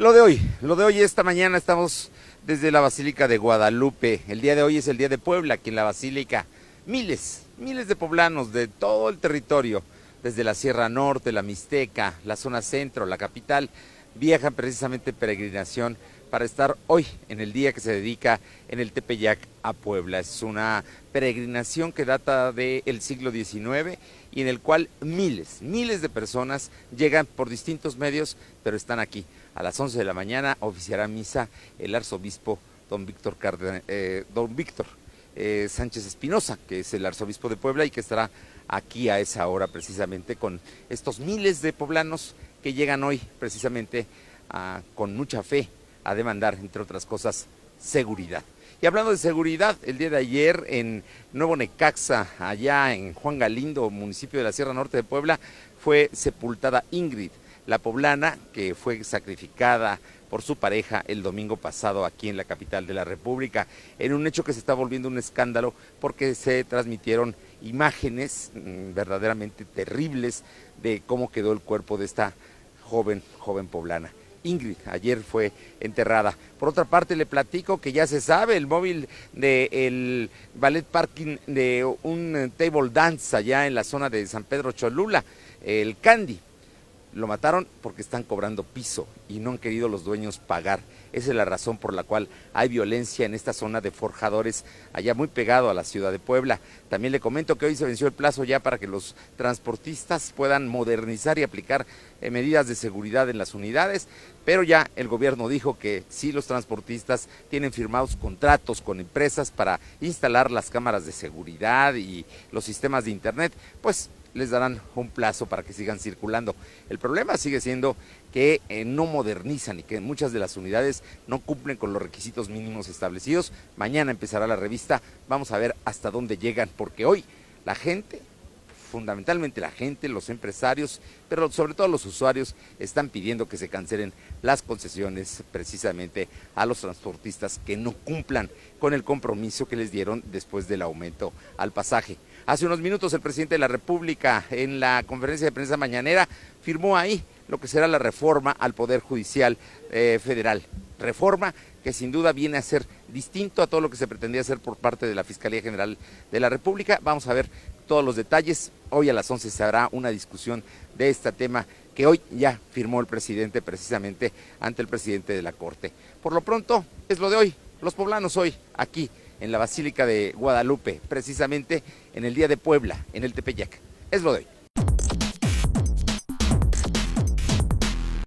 Lo de hoy, lo de hoy, esta mañana estamos desde la Basílica de Guadalupe. El día de hoy es el día de Puebla, aquí en la Basílica. Miles, miles de poblanos de todo el territorio, desde la Sierra Norte, la Mixteca, la zona centro, la capital, viajan precisamente en peregrinación para estar hoy en el día que se dedica en el Tepeyac a Puebla. Es una peregrinación que data del siglo XIX y en el cual miles, miles de personas llegan por distintos medios, pero están aquí. A las 11 de la mañana oficiará misa el arzobispo don Víctor, eh, don Víctor eh, Sánchez Espinosa, que es el arzobispo de Puebla y que estará aquí a esa hora precisamente con estos miles de poblanos que llegan hoy precisamente con mucha fe a demandar, entre otras cosas, seguridad. Y hablando de seguridad, el día de ayer en Nuevo Necaxa, allá en Juan Galindo, municipio de la Sierra Norte de Puebla, fue sepultada Ingrid, la poblana que fue sacrificada por su pareja el domingo pasado aquí en la capital de la República, en un hecho que se está volviendo un escándalo porque se transmitieron imágenes mm, verdaderamente terribles de cómo quedó el cuerpo de esta joven, joven poblana. Ingrid ayer fue enterrada. Por otra parte, le platico que ya se sabe el móvil del ballet parking de un table dance allá en la zona de San Pedro Cholula, el Candy. Lo mataron porque están cobrando piso y no han querido los dueños pagar. Esa es la razón por la cual hay violencia en esta zona de forjadores, allá muy pegado a la ciudad de Puebla. También le comento que hoy se venció el plazo ya para que los transportistas puedan modernizar y aplicar eh, medidas de seguridad en las unidades, pero ya el gobierno dijo que si los transportistas tienen firmados contratos con empresas para instalar las cámaras de seguridad y los sistemas de internet, pues les darán un plazo para que sigan circulando. El problema sigue siendo que eh, no modernizan y que muchas de las unidades no cumplen con los requisitos mínimos establecidos. Mañana empezará la revista, vamos a ver hasta dónde llegan, porque hoy la gente fundamentalmente la gente, los empresarios, pero sobre todo los usuarios están pidiendo que se cancelen las concesiones precisamente a los transportistas que no cumplan con el compromiso que les dieron después del aumento al pasaje. Hace unos minutos el presidente de la República en la conferencia de prensa mañanera firmó ahí lo que será la reforma al Poder Judicial eh, Federal. Reforma que sin duda viene a ser distinto a todo lo que se pretendía hacer por parte de la Fiscalía General de la República. Vamos a ver todos los detalles. Hoy a las 11 se hará una discusión de este tema que hoy ya firmó el presidente precisamente ante el presidente de la Corte. Por lo pronto, es lo de hoy. Los poblanos hoy, aquí en la Basílica de Guadalupe, precisamente en el Día de Puebla, en el Tepeyac. Es lo de hoy.